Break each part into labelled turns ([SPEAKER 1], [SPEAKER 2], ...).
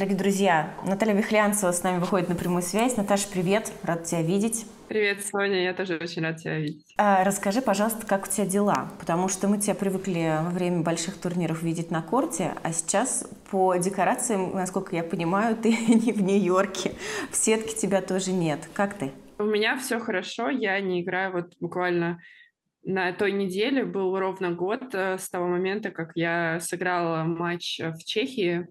[SPEAKER 1] Дорогие друзья, Наталья Вихлянцева с нами выходит на прямую связь. Наташа, привет, рад тебя видеть.
[SPEAKER 2] Привет, Соня, я тоже очень рад тебя видеть.
[SPEAKER 1] А, расскажи, пожалуйста, как у тебя дела? Потому что мы тебя привыкли во время больших турниров видеть на корте, а сейчас по декорациям, насколько я понимаю, ты не в Нью-Йорке. В сетке тебя тоже нет. Как ты?
[SPEAKER 2] У меня все хорошо, я не играю вот буквально на той неделе был ровно год э, с того момента, как я сыграла матч в Чехии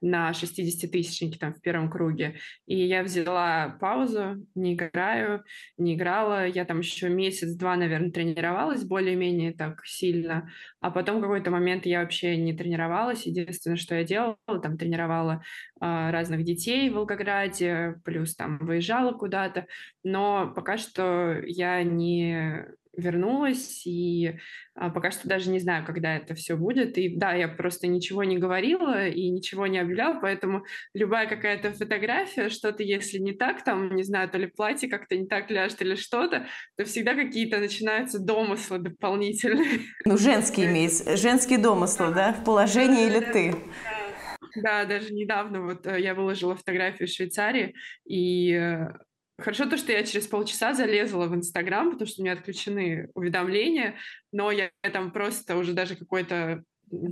[SPEAKER 2] на 60-тысячнике там в первом круге. И я взяла паузу, не играю, не играла. Я там еще месяц-два, наверное, тренировалась более-менее так сильно. А потом в какой-то момент я вообще не тренировалась. Единственное, что я делала, там тренировала э, разных детей в Волгограде, плюс там выезжала куда-то. Но пока что я не вернулась, и а, пока что даже не знаю, когда это все будет. И да, я просто ничего не говорила и ничего не объявляла, поэтому любая какая-то фотография, что-то, если не так, там, не знаю, то ли платье как-то не так ляжет или что-то, то всегда какие-то начинаются домыслы дополнительные.
[SPEAKER 1] Ну, женские имеется, женские домыслы, да, в положении или ты?
[SPEAKER 2] Да, даже недавно вот э, я выложила фотографию в Швейцарии, и э, Хорошо то, что я через полчаса залезла в Инстаграм, потому что у меня отключены уведомления, но я там просто уже даже какой-то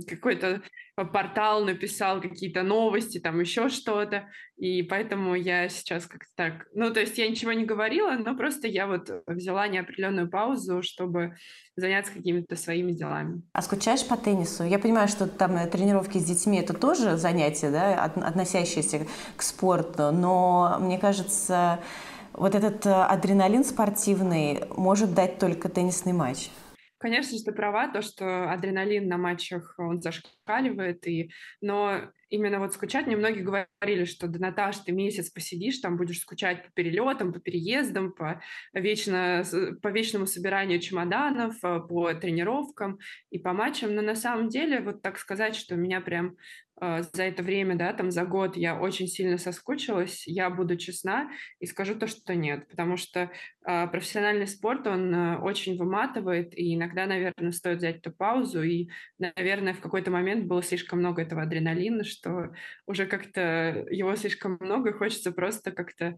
[SPEAKER 2] какой-то портал написал какие-то новости, там еще что-то, и поэтому я сейчас как-то так, ну, то есть я ничего не говорила, но просто я вот взяла неопределенную паузу, чтобы заняться какими-то своими делами.
[SPEAKER 1] А скучаешь по теннису? Я понимаю, что там э, тренировки с детьми это тоже занятие, да, относящееся к спорту, но мне кажется, вот этот э, адреналин спортивный может дать только теннисный матч.
[SPEAKER 2] Конечно же, ты права, то, что адреналин на матчах, он зашкаливает, и... но именно вот скучать, мне многие говорили, что да, Наташ, ты месяц посидишь, там будешь скучать по перелетам, по переездам, по, вечно, по вечному собиранию чемоданов, э, по тренировкам и по матчам, но на самом деле вот так сказать, что меня прям за это время, да, там за год я очень сильно соскучилась, я буду честна и скажу то, что нет, потому что э, профессиональный спорт, он э, очень выматывает, и иногда, наверное, стоит взять эту паузу, и, наверное, в какой-то момент было слишком много этого адреналина, что уже как-то его слишком много, и хочется просто как-то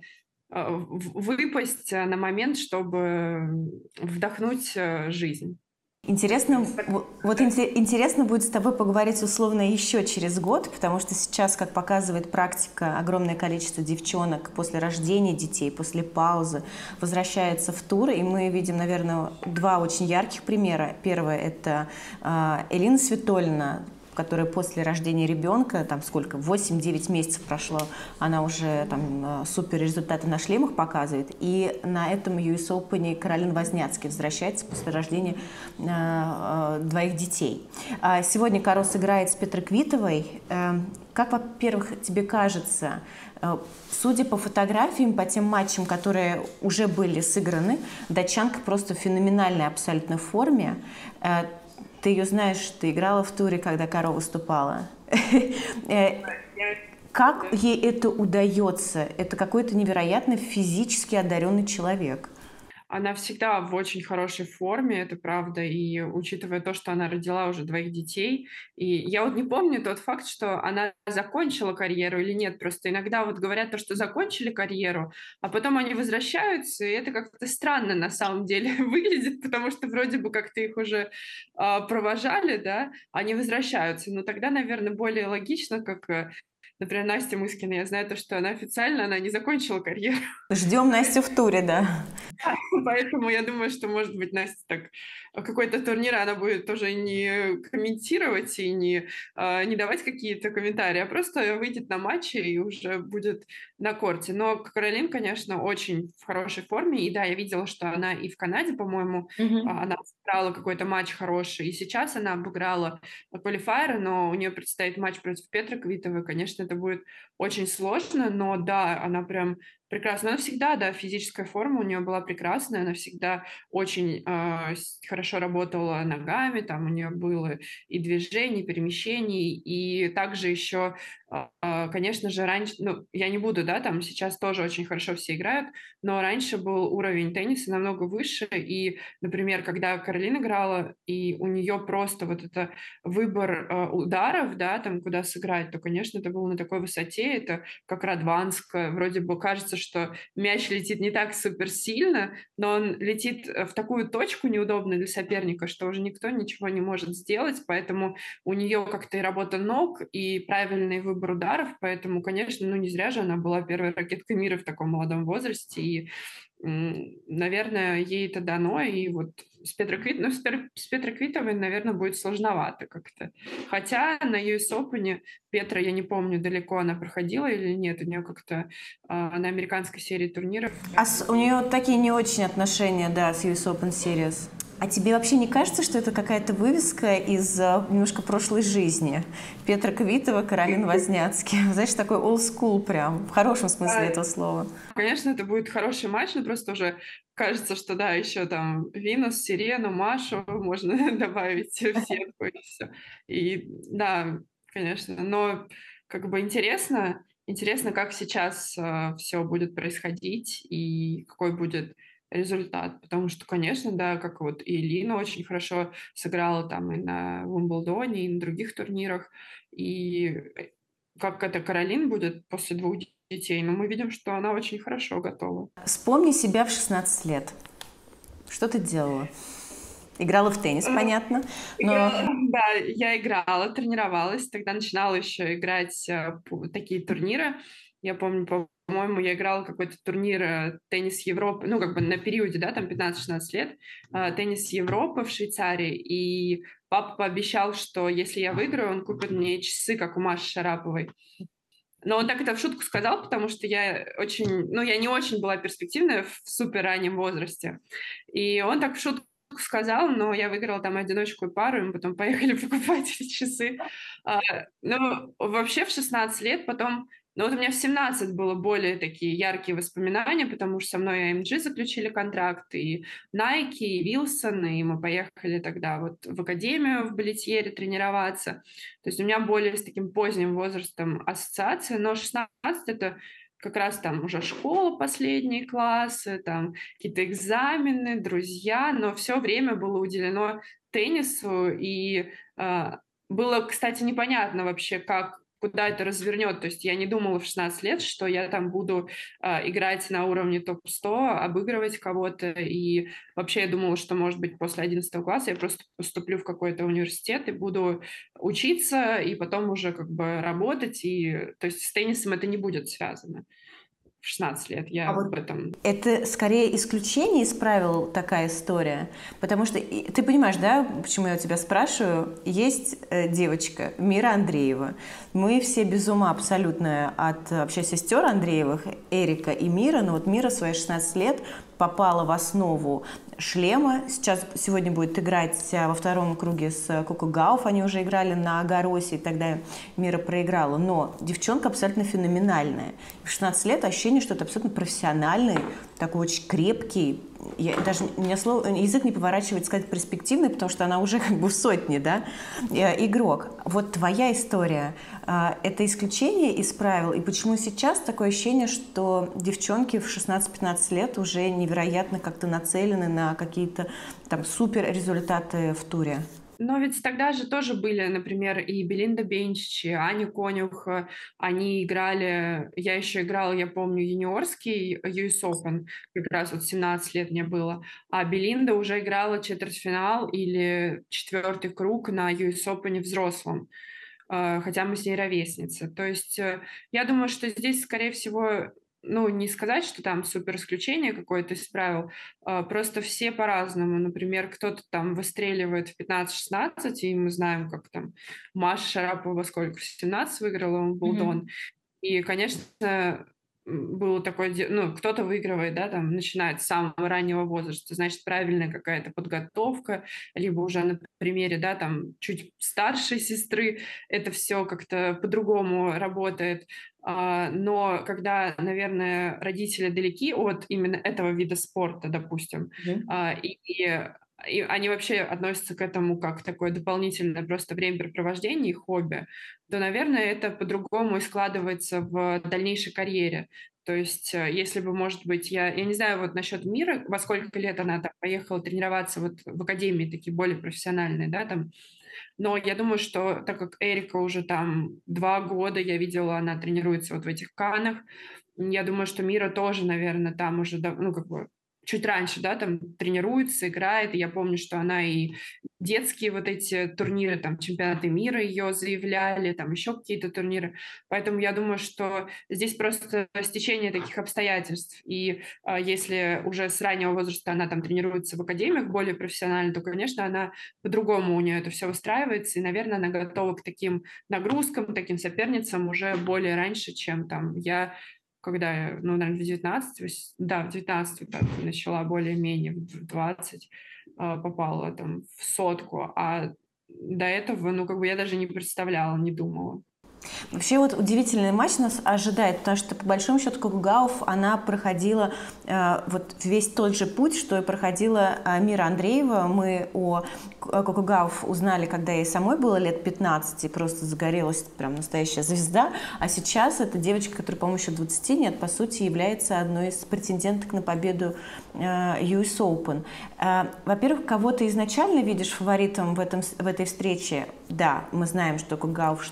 [SPEAKER 2] э, выпасть на момент, чтобы вдохнуть э, жизнь.
[SPEAKER 1] Интересно, вот интересно будет с тобой поговорить условно еще через год, потому что сейчас, как показывает практика, огромное количество девчонок после рождения детей, после паузы возвращается в тур, и мы видим, наверное, два очень ярких примера. Первое – это а, Элина Светольна, которая после рождения ребенка, там сколько, 8-9 месяцев прошло, она уже там э, супер результаты на шлемах показывает. И на этом US Open Каролин Возняцкий возвращается после рождения э, э, двоих детей. А сегодня Карос играет с Петроквитовой. Э, как, во-первых, тебе кажется, э, Судя по фотографиям, по тем матчам, которые уже были сыграны, датчанка просто в феноменальной абсолютно форме. Ты ее знаешь, ты играла в туре, когда Каро выступала. Э, как ей это удается? Это какой-то невероятно физически одаренный человек –
[SPEAKER 2] она всегда в очень хорошей форме, это правда, и учитывая то, что она родила уже двоих детей, и я вот не помню тот факт, что она закончила карьеру или нет, просто иногда вот говорят то, что закончили карьеру, а потом они возвращаются, и это как-то странно на самом деле выглядит, потому что вроде бы как-то их уже э, провожали, да, они возвращаются, но тогда, наверное, более логично, как э, Например, Настя Мыскина, я знаю то, что она официально, она не закончила карьеру.
[SPEAKER 1] Ждем Настю в туре, да.
[SPEAKER 2] Поэтому я думаю, что, может быть, Настя так какой-то турнир она будет тоже не комментировать и не, э, не давать какие-то комментарии, а просто выйдет на матчи и уже будет на корте. Но Каролин, конечно, очень в хорошей форме. И да, я видела, что она и в Канаде, по-моему, mm-hmm. она сыграла какой-то матч хороший. И сейчас она обыграла квалифайеры, но у нее предстоит матч против Петра Квитовой. Конечно, это будет очень сложно, но да, она прям прекрасно. Она всегда, да, физическая форма у нее была прекрасная, она всегда очень э, хорошо работала ногами, там у нее было и движений, и перемещений, и также еще, э, конечно же, раньше, ну, я не буду, да, там сейчас тоже очень хорошо все играют, но раньше был уровень тенниса намного выше, и, например, когда Каролина играла, и у нее просто вот это выбор э, ударов, да, там, куда сыграть, то, конечно, это было на такой высоте, это как Радванска, вроде бы кажется, что мяч летит не так супер сильно, но он летит э, в такую точку неудобную для соперника, что уже никто ничего не может сделать, поэтому у нее как-то и работа ног, и правильный выбор ударов, поэтому, конечно, ну не зря же она была первой ракеткой мира в таком молодом возрасте, и наверное, ей это дано, и вот с Петрой, ну, с, Петрой Квитовой, наверное, будет сложновато как-то. Хотя на US Open Петра, я не помню, далеко она проходила или нет, у нее как-то а, на американской серии турниров.
[SPEAKER 1] А с, у нее такие не очень отношения, да, с US Open Series? А тебе вообще не кажется, что это какая-то вывеска из uh, немножко прошлой жизни? Петра Квитова, Каролин Возняцкий. Знаешь, такой old school прям, в хорошем смысле этого слова.
[SPEAKER 2] Конечно, это будет хороший матч, но просто уже кажется, что да, еще там Винус, Сирену, Машу можно добавить в сетку и все. И да, конечно, но как бы интересно, интересно, как сейчас uh, все будет происходить и какой будет результат, потому что, конечно, да, как вот и Лина очень хорошо сыграла там и на Уимблдоне, и на других турнирах, и э, как это Каролин будет после двух детей, но мы видим, что она очень хорошо готова.
[SPEAKER 1] Вспомни себя в 16 лет. Что ты делала? Играла в теннис, понятно. Но...
[SPEAKER 2] Да, я играла, тренировалась. Тогда начинала еще играть э, такие турниры. Я помню, по-моему, я играла какой-то турнир э, теннис Европы, ну, как бы на периоде, да, там 15-16 лет, э, теннис Европы в Швейцарии, и папа пообещал, что если я выиграю, он купит мне часы, как у Маши Шараповой. Но он так это в шутку сказал, потому что я очень, ну, я не очень была перспективная в супер раннем возрасте. И он так в шутку сказал, но я выиграла там одиночку и пару, и мы потом поехали покупать эти часы. А, ну, вообще в 16 лет потом но вот у меня в 17 было более такие яркие воспоминания, потому что со мной AMG заключили контракт, и Nike, и Wilson, и мы поехали тогда вот в академию в Балетьере тренироваться. То есть у меня более с таким поздним возрастом ассоциация, но 16 — это как раз там уже школа, последние классы, там какие-то экзамены, друзья, но все время было уделено теннису, и э, было, кстати, непонятно вообще, как куда это развернет. То есть я не думала в 16 лет, что я там буду э, играть на уровне топ-100, обыгрывать кого-то. И вообще я думала, что, может быть, после 11 класса я просто поступлю в какой-то университет и буду учиться, и потом уже как бы работать. И, то есть с теннисом это не будет связано в 16 лет. Я а об этом...
[SPEAKER 1] Это скорее исключение из правил такая история. Потому что ты понимаешь, да, почему я у тебя спрашиваю? Есть э, девочка Мира Андреева. Мы все без ума абсолютно от вообще сестер Андреевых, Эрика и Мира. Но вот Мира свои 16 лет попала в основу шлема. Сейчас сегодня будет играть э, во втором круге с Коко Гауф. Они уже играли на Агаросе, и тогда Мира проиграла. Но девчонка абсолютно феноменальная. В 16 лет ощущение, что это абсолютно профессиональный, такой очень крепкий, я, даже у меня слово, язык не поворачивает сказать перспективный, потому что она уже как бы в сотне, да, э, игрок. Вот твоя история, это исключение из правил, и почему сейчас такое ощущение, что девчонки в 16-15 лет уже невероятно как-то нацелены на какие-то там супер результаты в туре?
[SPEAKER 2] Но ведь тогда же тоже были, например, и Белинда Бенчич, и Аня Конюх, они играли, я еще играла, я помню, юниорский US Open, как раз вот 17 лет мне было, а Белинда уже играла четвертьфинал или четвертый круг на US Open взрослом хотя мы с ней ровесницы. То есть э, я думаю, что здесь, скорее всего, ну, не сказать, что там супер исключение какое-то из правил, а, просто все по-разному. Например, кто-то там выстреливает в 15-16, и мы знаем, как там Маша Шарапова сколько, в 17 выиграла он Булдон. Mm-hmm. И, конечно, было такое, ну, кто-то выигрывает, да, там, начинает с самого раннего возраста, значит, правильная какая-то подготовка, либо уже на примере, да, там, чуть старшей сестры это все как-то по-другому работает. а, но когда, наверное, родители далеки от именно этого вида спорта, допустим, mm-hmm. и, и они вообще относятся к этому как такое дополнительное просто времяпрепровождение и хобби, то, наверное, это по-другому и складывается в дальнейшей карьере. То есть, э, если бы, может быть, я, я не знаю, вот насчет мира, во сколько лет она там поехала тренироваться вот в академии, такие более профессиональные, да, там, но я думаю, что так как Эрика уже там два года, я видела, она тренируется вот в этих канах, я думаю, что Мира тоже, наверное, там уже, ну, как бы чуть раньше, да, там тренируется, играет. Я помню, что она и детские вот эти турниры, там, чемпионаты мира ее заявляли, там еще какие-то турниры. Поэтому я думаю, что здесь просто стечение таких обстоятельств. И а, если уже с раннего возраста она там тренируется в академиях более профессионально, то, конечно, она по-другому у нее это все выстраивается. И, наверное, она готова к таким нагрузкам, таким соперницам уже более раньше, чем там я когда я, ну, наверное, в 19, да, в 19 так, начала более-менее, в 20 а, попала там в сотку, а до этого, ну, как бы я даже не представляла, не думала.
[SPEAKER 1] Вообще вот удивительный матч нас ожидает, потому что по большому счету Кокугауф, она проходила э, вот весь тот же путь, что и проходила э, Мира Андреева. Мы о Кокугауф узнали, когда ей самой было лет 15, и просто загорелась прям настоящая звезда. А сейчас эта девочка, которая, по-моему, еще 20 нет, по сути, является одной из претенденток на победу э, US Open. Э, во-первых, кого ты изначально видишь фаворитом в, этом, в этой встрече? Да, мы знаем, что Кокугауф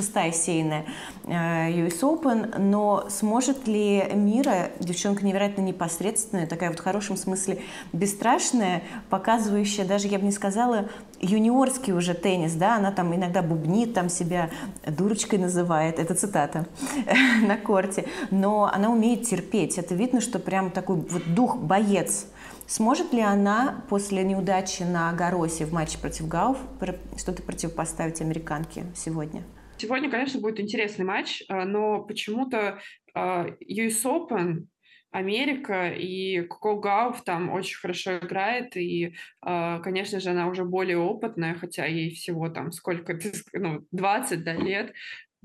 [SPEAKER 1] шестая сейная US Open, но сможет ли Мира, девчонка невероятно непосредственная, такая вот в хорошем смысле бесстрашная, показывающая даже, я бы не сказала, юниорский уже теннис, да, она там иногда бубнит, там себя дурочкой называет, это цитата, на корте, но она умеет терпеть, это видно, что прям такой вот дух боец. Сможет ли она после неудачи на Горосе в матче против Гауф что-то противопоставить американке сегодня?
[SPEAKER 2] Сегодня, конечно, будет интересный матч, а, но почему-то а, US Open Америка, и Коко Гауф там очень хорошо играет, и, а, конечно же, она уже более опытная, хотя ей всего там сколько, ну, 20 да, лет.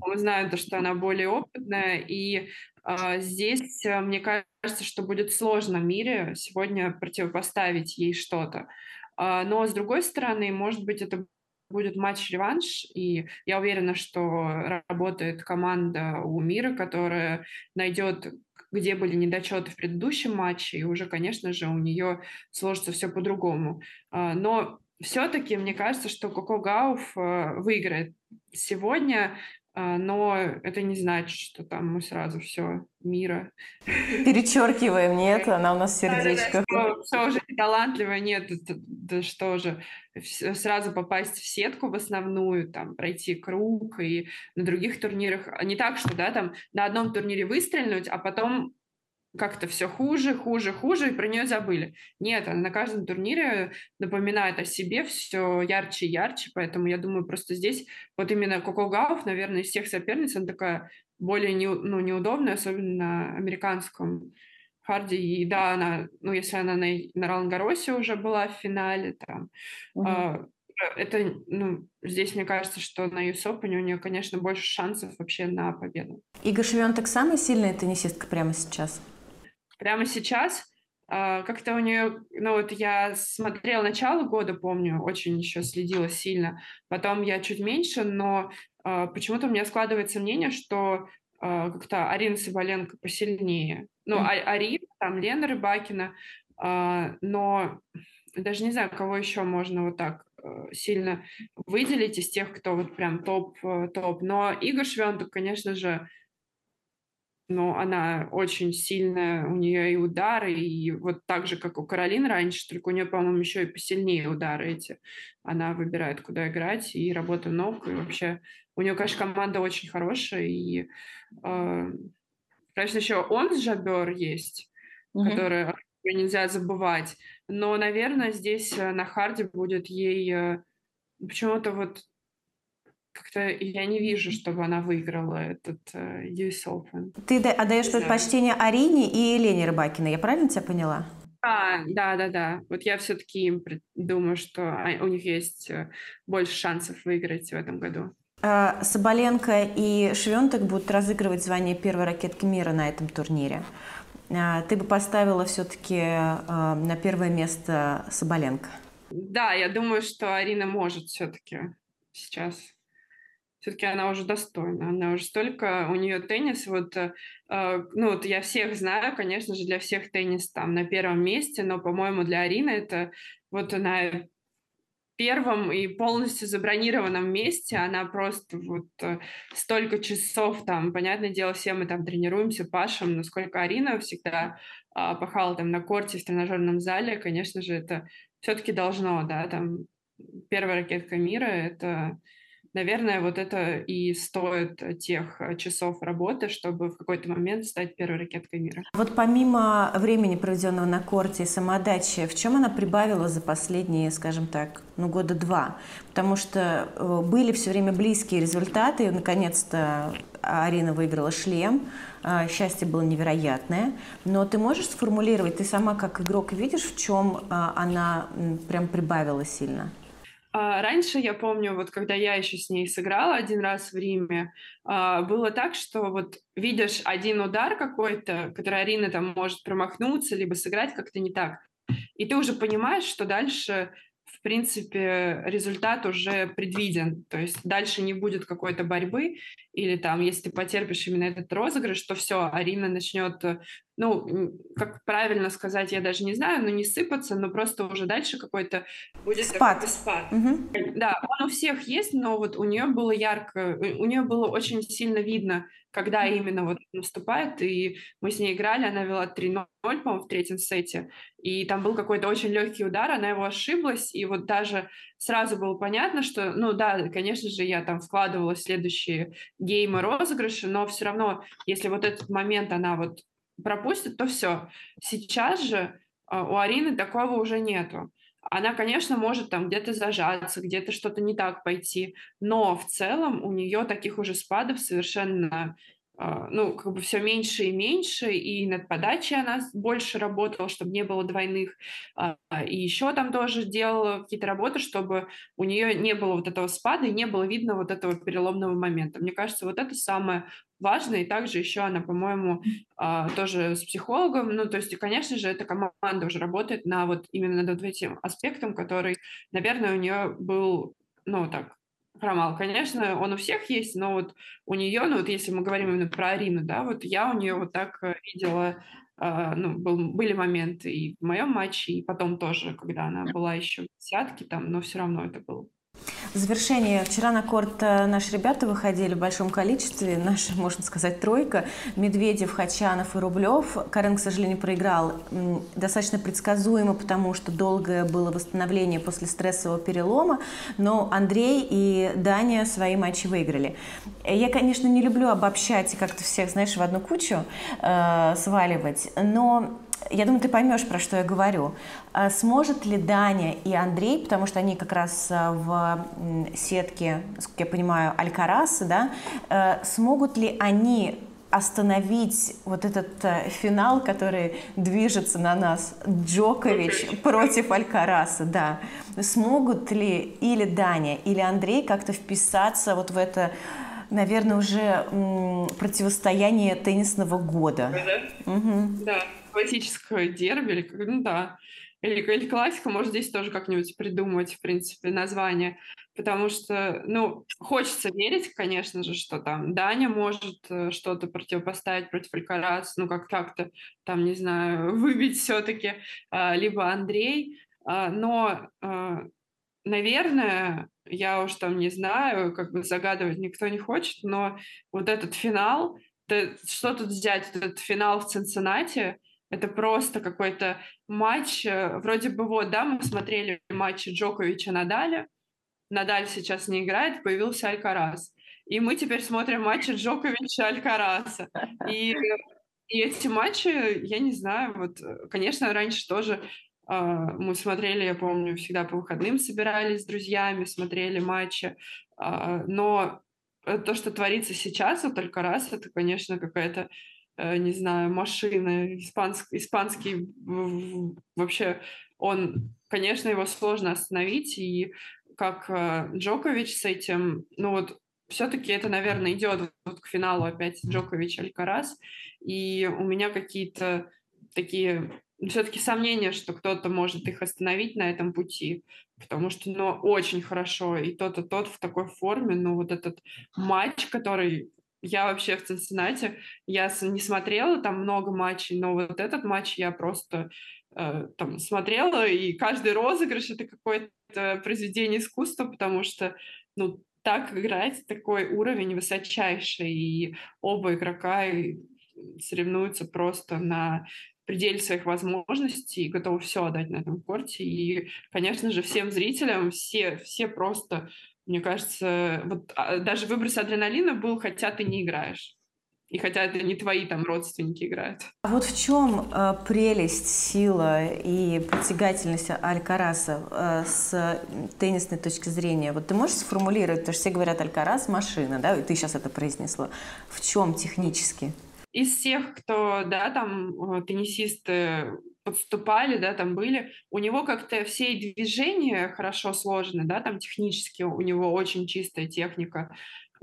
[SPEAKER 2] Мы знаем то, что она более опытная, и здесь, мне кажется, что будет сложно мире сегодня противопоставить ей что-то. Но, с другой стороны, может быть, это будет матч-реванш, и я уверена, что работает команда у мира, которая найдет где были недочеты в предыдущем матче, и уже, конечно же, у нее сложится все по-другому. А, но все-таки мне кажется, что Коко Гауф э, выиграет сегодня. А, но это не значит, что там мы сразу все мира.
[SPEAKER 1] Перечеркиваем, нет, она у нас сердечко.
[SPEAKER 2] Да, да, да, все уже талантливая, нет, да что же, сразу попасть в сетку в основную, там, пройти круг и на других турнирах. Не так, что, да, там на одном турнире выстрелить, а потом как-то все хуже, хуже, хуже, и про нее забыли. Нет, она на каждом турнире напоминает о себе все ярче и ярче, поэтому я думаю, просто здесь вот именно Коко Гауф, наверное, из всех соперниц, она такая более не, ну, неудобная, особенно на американском харде. И да, она, ну, если она на, на Ролангаросе уже была в финале, там, mm-hmm. э, это, ну, здесь мне кажется, что на Open у нее, конечно, больше шансов вообще на победу.
[SPEAKER 1] Ига Швентек самая сильная теннисистка прямо сейчас?
[SPEAKER 2] Прямо сейчас а, как-то у нее, ну вот я смотрела начало года, помню, очень еще следила сильно, потом я чуть меньше, но а, почему-то у меня складывается мнение, что а, как-то Арина Соболенко посильнее. Ну, mm-hmm. Арина, там Лена Рыбакина, но даже не знаю, кого еще можно вот так сильно выделить из тех, кто вот прям топ-топ. Но Игорь Швентук, конечно же, но она очень сильная, у нее и удары, и вот так же, как у Каролины раньше, только у нее, по-моему, еще и посильнее удары эти. Она выбирает, куда играть, и работа ног, и вообще у нее, конечно, команда очень хорошая, и, э, конечно, еще он с Жабер есть, mm-hmm. который нельзя забывать, но, наверное, здесь э, на харде будет ей э, почему-то вот как-то я не вижу, чтобы она выиграла этот uh, US Open.
[SPEAKER 1] Ты отдаешь предпочтение Арине и Елене Рыбакиной, я правильно тебя поняла?
[SPEAKER 2] А, да, да, да. Вот я все-таки думаю, что у них есть э, больше шансов выиграть в этом году.
[SPEAKER 1] А, Соболенко и Швентек будут разыгрывать звание первой ракетки мира на этом турнире. А, ты бы поставила все-таки а, на первое место Соболенко?
[SPEAKER 2] Да, я думаю, что Арина может все-таки сейчас. Все-таки она уже достойна. Она уже столько... У нее теннис, вот... Э, ну, вот я всех знаю, конечно же, для всех теннис там на первом месте, но, по-моему, для Арины это вот она первом и полностью забронированном месте. Она просто вот э, столько часов там, понятное дело, все мы там тренируемся, пашем, но сколько Арина всегда а, пахала там на корте в тренажерном зале, конечно же, это все-таки должно, да, там первая ракетка мира, это наверное, вот это и стоит тех э, часов работы, чтобы в какой-то момент стать первой ракеткой мира.
[SPEAKER 1] Вот помимо времени, проведенного на корте и самоотдачи, в чем она прибавила за последние, скажем так, ну, года два? Потому что э, были все время близкие результаты, и наконец-то Арина выиграла шлем, э, счастье было невероятное. Но ты можешь сформулировать, ты сама как игрок видишь, в чем она прям прибавила сильно?
[SPEAKER 2] А, раньше, я помню, вот когда я еще с ней сыграла один раз в Риме, а, было так, что вот видишь один удар какой-то, который Арина там может промахнуться, либо сыграть как-то не так, и ты уже понимаешь, что дальше в принципе, результат уже предвиден. То есть дальше не будет какой-то борьбы, или там, если ты потерпишь именно этот розыгрыш, то все, Арина начнет, ну, как правильно сказать, я даже не знаю, но не сыпаться, но просто уже дальше какой-то будет
[SPEAKER 1] спад.
[SPEAKER 2] Такой спад. Угу. Да, он у всех есть, но вот у нее было ярко, у нее было очень сильно видно, когда именно вот наступает, и мы с ней играли, она вела 3-0, по-моему, в третьем сете, и там был какой-то очень легкий удар, она его ошиблась, и вот даже сразу было понятно, что, ну да, конечно же, я там вкладывала следующие геймы розыгрыши, но все равно, если вот этот момент она вот пропустит, то все. Сейчас же а, у Арины такого уже нету. Она, конечно, может там где-то зажаться, где-то что-то не так пойти, но в целом у нее таких уже спадов совершенно ну, как бы все меньше и меньше, и над подачей она больше работала, чтобы не было двойных, а, и еще там тоже делала какие-то работы, чтобы у нее не было вот этого спада и не было видно вот этого переломного момента. Мне кажется, вот это самое важное, и также еще она, по-моему, а, тоже с психологом, ну, то есть, конечно же, эта команда уже работает на вот именно над этим аспектом, который, наверное, у нее был, ну, так, хромал. Конечно, он у всех есть, но вот у нее, ну вот если мы говорим именно про Арину, да, вот я у нее вот так э, видела, э, ну, был, были моменты и в моем матче, и потом тоже, когда она была еще в десятке там, но все равно это было.
[SPEAKER 1] В завершение. Вчера на корт э, наши ребята выходили в большом количестве. Наша, можно сказать, тройка. Медведев, Хачанов и Рублев. Карен, к сожалению, проиграл достаточно предсказуемо, потому что долгое было восстановление после стрессового перелома. Но Андрей и Даня свои матчи выиграли. Я, конечно, не люблю обобщать и как-то всех, знаешь, в одну кучу э, сваливать. Но я думаю, ты поймешь, про что я говорю. А сможет ли Даня и Андрей, потому что они как раз а, в сетке, насколько я понимаю, Алькараса, да, э, смогут ли они остановить вот этот э, финал, который движется на нас, Джокович против Алькараса, да. Смогут ли или Даня, или Андрей как-то вписаться вот в это, наверное, уже противостояние теннисного года?
[SPEAKER 2] Да. Угу. да классическое дерби, или, ну да, или, или классика, может здесь тоже как-нибудь придумать, в принципе, название, потому что, ну, хочется верить, конечно же, что там Даня может э, что-то противопоставить против Алькарас, ну, как как-то там, не знаю, выбить все-таки, а, либо Андрей, а, но, а, наверное, я уж там не знаю, как бы загадывать никто не хочет, но вот этот финал, что тут взять, этот финал в Цинциннати, это просто какой-то матч. Э, вроде бы вот, да, мы смотрели матчи Джоковича Надаля. Надаль сейчас не играет, появился Алькарас. И мы теперь смотрим матчи Джоковича Алькараса. И, и эти матчи, я не знаю, вот, э, конечно, раньше тоже э, мы смотрели, я помню, всегда по выходным собирались с друзьями, смотрели матчи. Э, но то, что творится сейчас, вот Алькарас, это, конечно, какая-то Э, не знаю, машины, испанск, испанский вообще, он, конечно, его сложно остановить, и как э, Джокович с этим, ну вот все-таки это, наверное, идет вот к финалу опять Джокович Алькарас, и у меня какие-то такие все-таки сомнения, что кто-то может их остановить на этом пути, потому что, ну, очень хорошо, и тот, и тот в такой форме, ну, вот этот матч, который я вообще в Цинциннате, я не смотрела там много матчей, но вот этот матч я просто э, там смотрела, и каждый розыгрыш это какое-то произведение искусства, потому что, ну, так играть, такой уровень высочайший, и оба игрока соревнуются просто на пределе своих возможностей и готовы все отдать на этом корте. И, конечно же, всем зрителям все, все просто, мне кажется, вот а, даже выброс адреналина был, хотя ты не играешь. И хотя это не твои там родственники играют.
[SPEAKER 1] А вот в чем э, прелесть, сила и притягательность Алькараса э, с теннисной точки зрения? Вот ты можешь сформулировать, потому что все говорят Алькарас машина, да, и ты сейчас это произнесла. В чем технически?
[SPEAKER 2] Из всех, кто, да, там э, теннисисты подступали, да, там были, у него как-то все движения хорошо сложены, да, там технически у него очень чистая техника.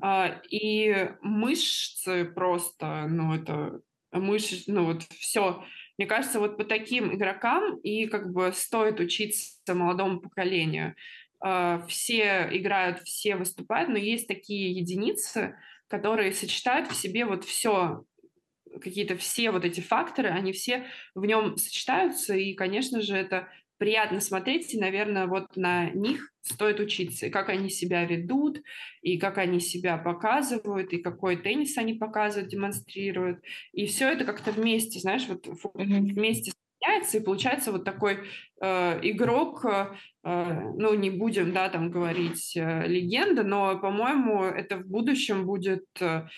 [SPEAKER 2] А, и мышцы просто, ну, это мышцы, ну, вот все. Мне кажется, вот по таким игрокам и как бы стоит учиться молодому поколению. А, все играют, все выступают, но есть такие единицы, которые сочетают в себе вот все, какие-то все вот эти факторы, они все в нем сочетаются, и, конечно же, это приятно смотреть, и, наверное, вот на них стоит учиться, и как они себя ведут, и как они себя показывают, и какой теннис они показывают, демонстрируют. И все это как-то вместе, знаешь, вот вместе соединяется, и получается вот такой э, игрок, э, ну, не будем, да, там говорить э, легенда, но, по-моему, это в будущем будет э,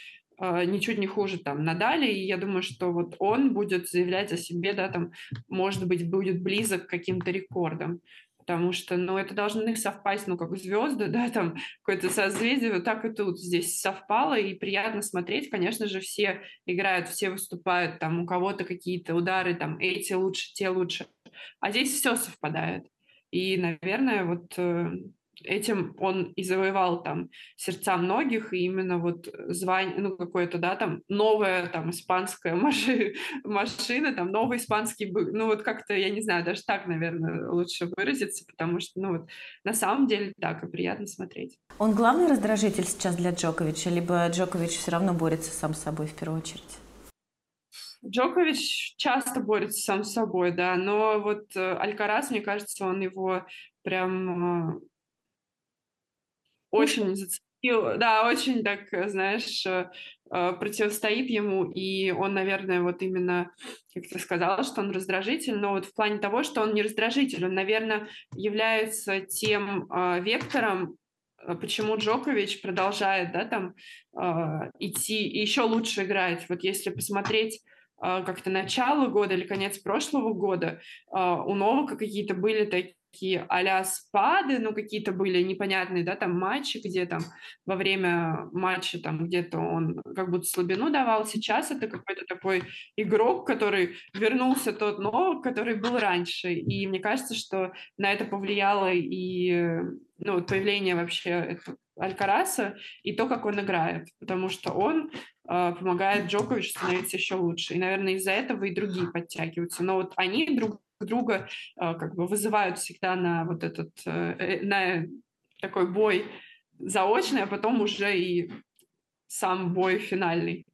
[SPEAKER 2] ничуть не хуже там Надали, и я думаю, что вот он будет заявлять о себе, да, там, может быть, будет близок к каким-то рекордам, потому что, ну, это должны совпасть, ну, как звезды, да, там, какое-то созвездие, вот так и тут здесь совпало, и приятно смотреть, конечно же, все играют, все выступают, там, у кого-то какие-то удары, там, эти лучше, те лучше, а здесь все совпадает, и, наверное, вот э, этим он и завоевал там сердца многих, и именно вот звание, ну, какое-то, да, там, новая там испанская маши, машина, там, новый испанский, ну, вот как-то, я не знаю, даже так, наверное, лучше выразиться, потому что, ну, вот, на самом деле так, и приятно смотреть.
[SPEAKER 1] Он главный раздражитель сейчас для Джоковича, либо Джокович все равно борется сам с собой в первую очередь?
[SPEAKER 2] Джокович часто борется сам с собой, да, но вот э, Алькарас, мне кажется, он его прям э, очень зацепил, да, очень так, знаешь, э, э, противостоит ему, и он, наверное, вот именно, как ты сказала, что он раздражитель, но вот в плане того, что он не раздражитель, он, наверное, является тем э, вектором, почему Джокович продолжает, да, там идти и еще лучше играть. Вот если посмотреть как-то начало года или конец прошлого года, у Новака какие-то были такие такие а спады, ну, какие-то были непонятные, да, там матчи, где там во время матча там где-то он как будто слабину давал. Сейчас это какой-то такой игрок, который вернулся тот Новак, который был раньше. И мне кажется, что на это повлияло и ну, появление вообще Алькараса и то, как он играет, потому что он э, помогает Джоковичу становиться еще лучше. И, наверное, из-за этого и другие подтягиваются. Но вот они друг друга а, как бы вызывают всегда на вот этот, э, на такой бой заочный, а потом уже и сам бой финальный.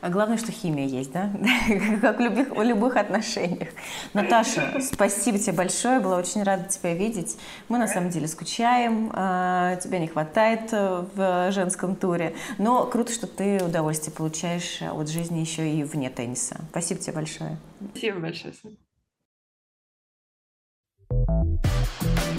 [SPEAKER 1] А главное, что химия есть, да? как в любых, в любых отношениях. Наташа, спасибо тебе большое, была очень рада тебя видеть. Мы на самом деле скучаем, а, тебя не хватает э, в женском туре, но круто, что ты удовольствие получаешь от жизни еще и вне тенниса. Спасибо тебе большое.
[SPEAKER 2] Спасибо большое. Thank you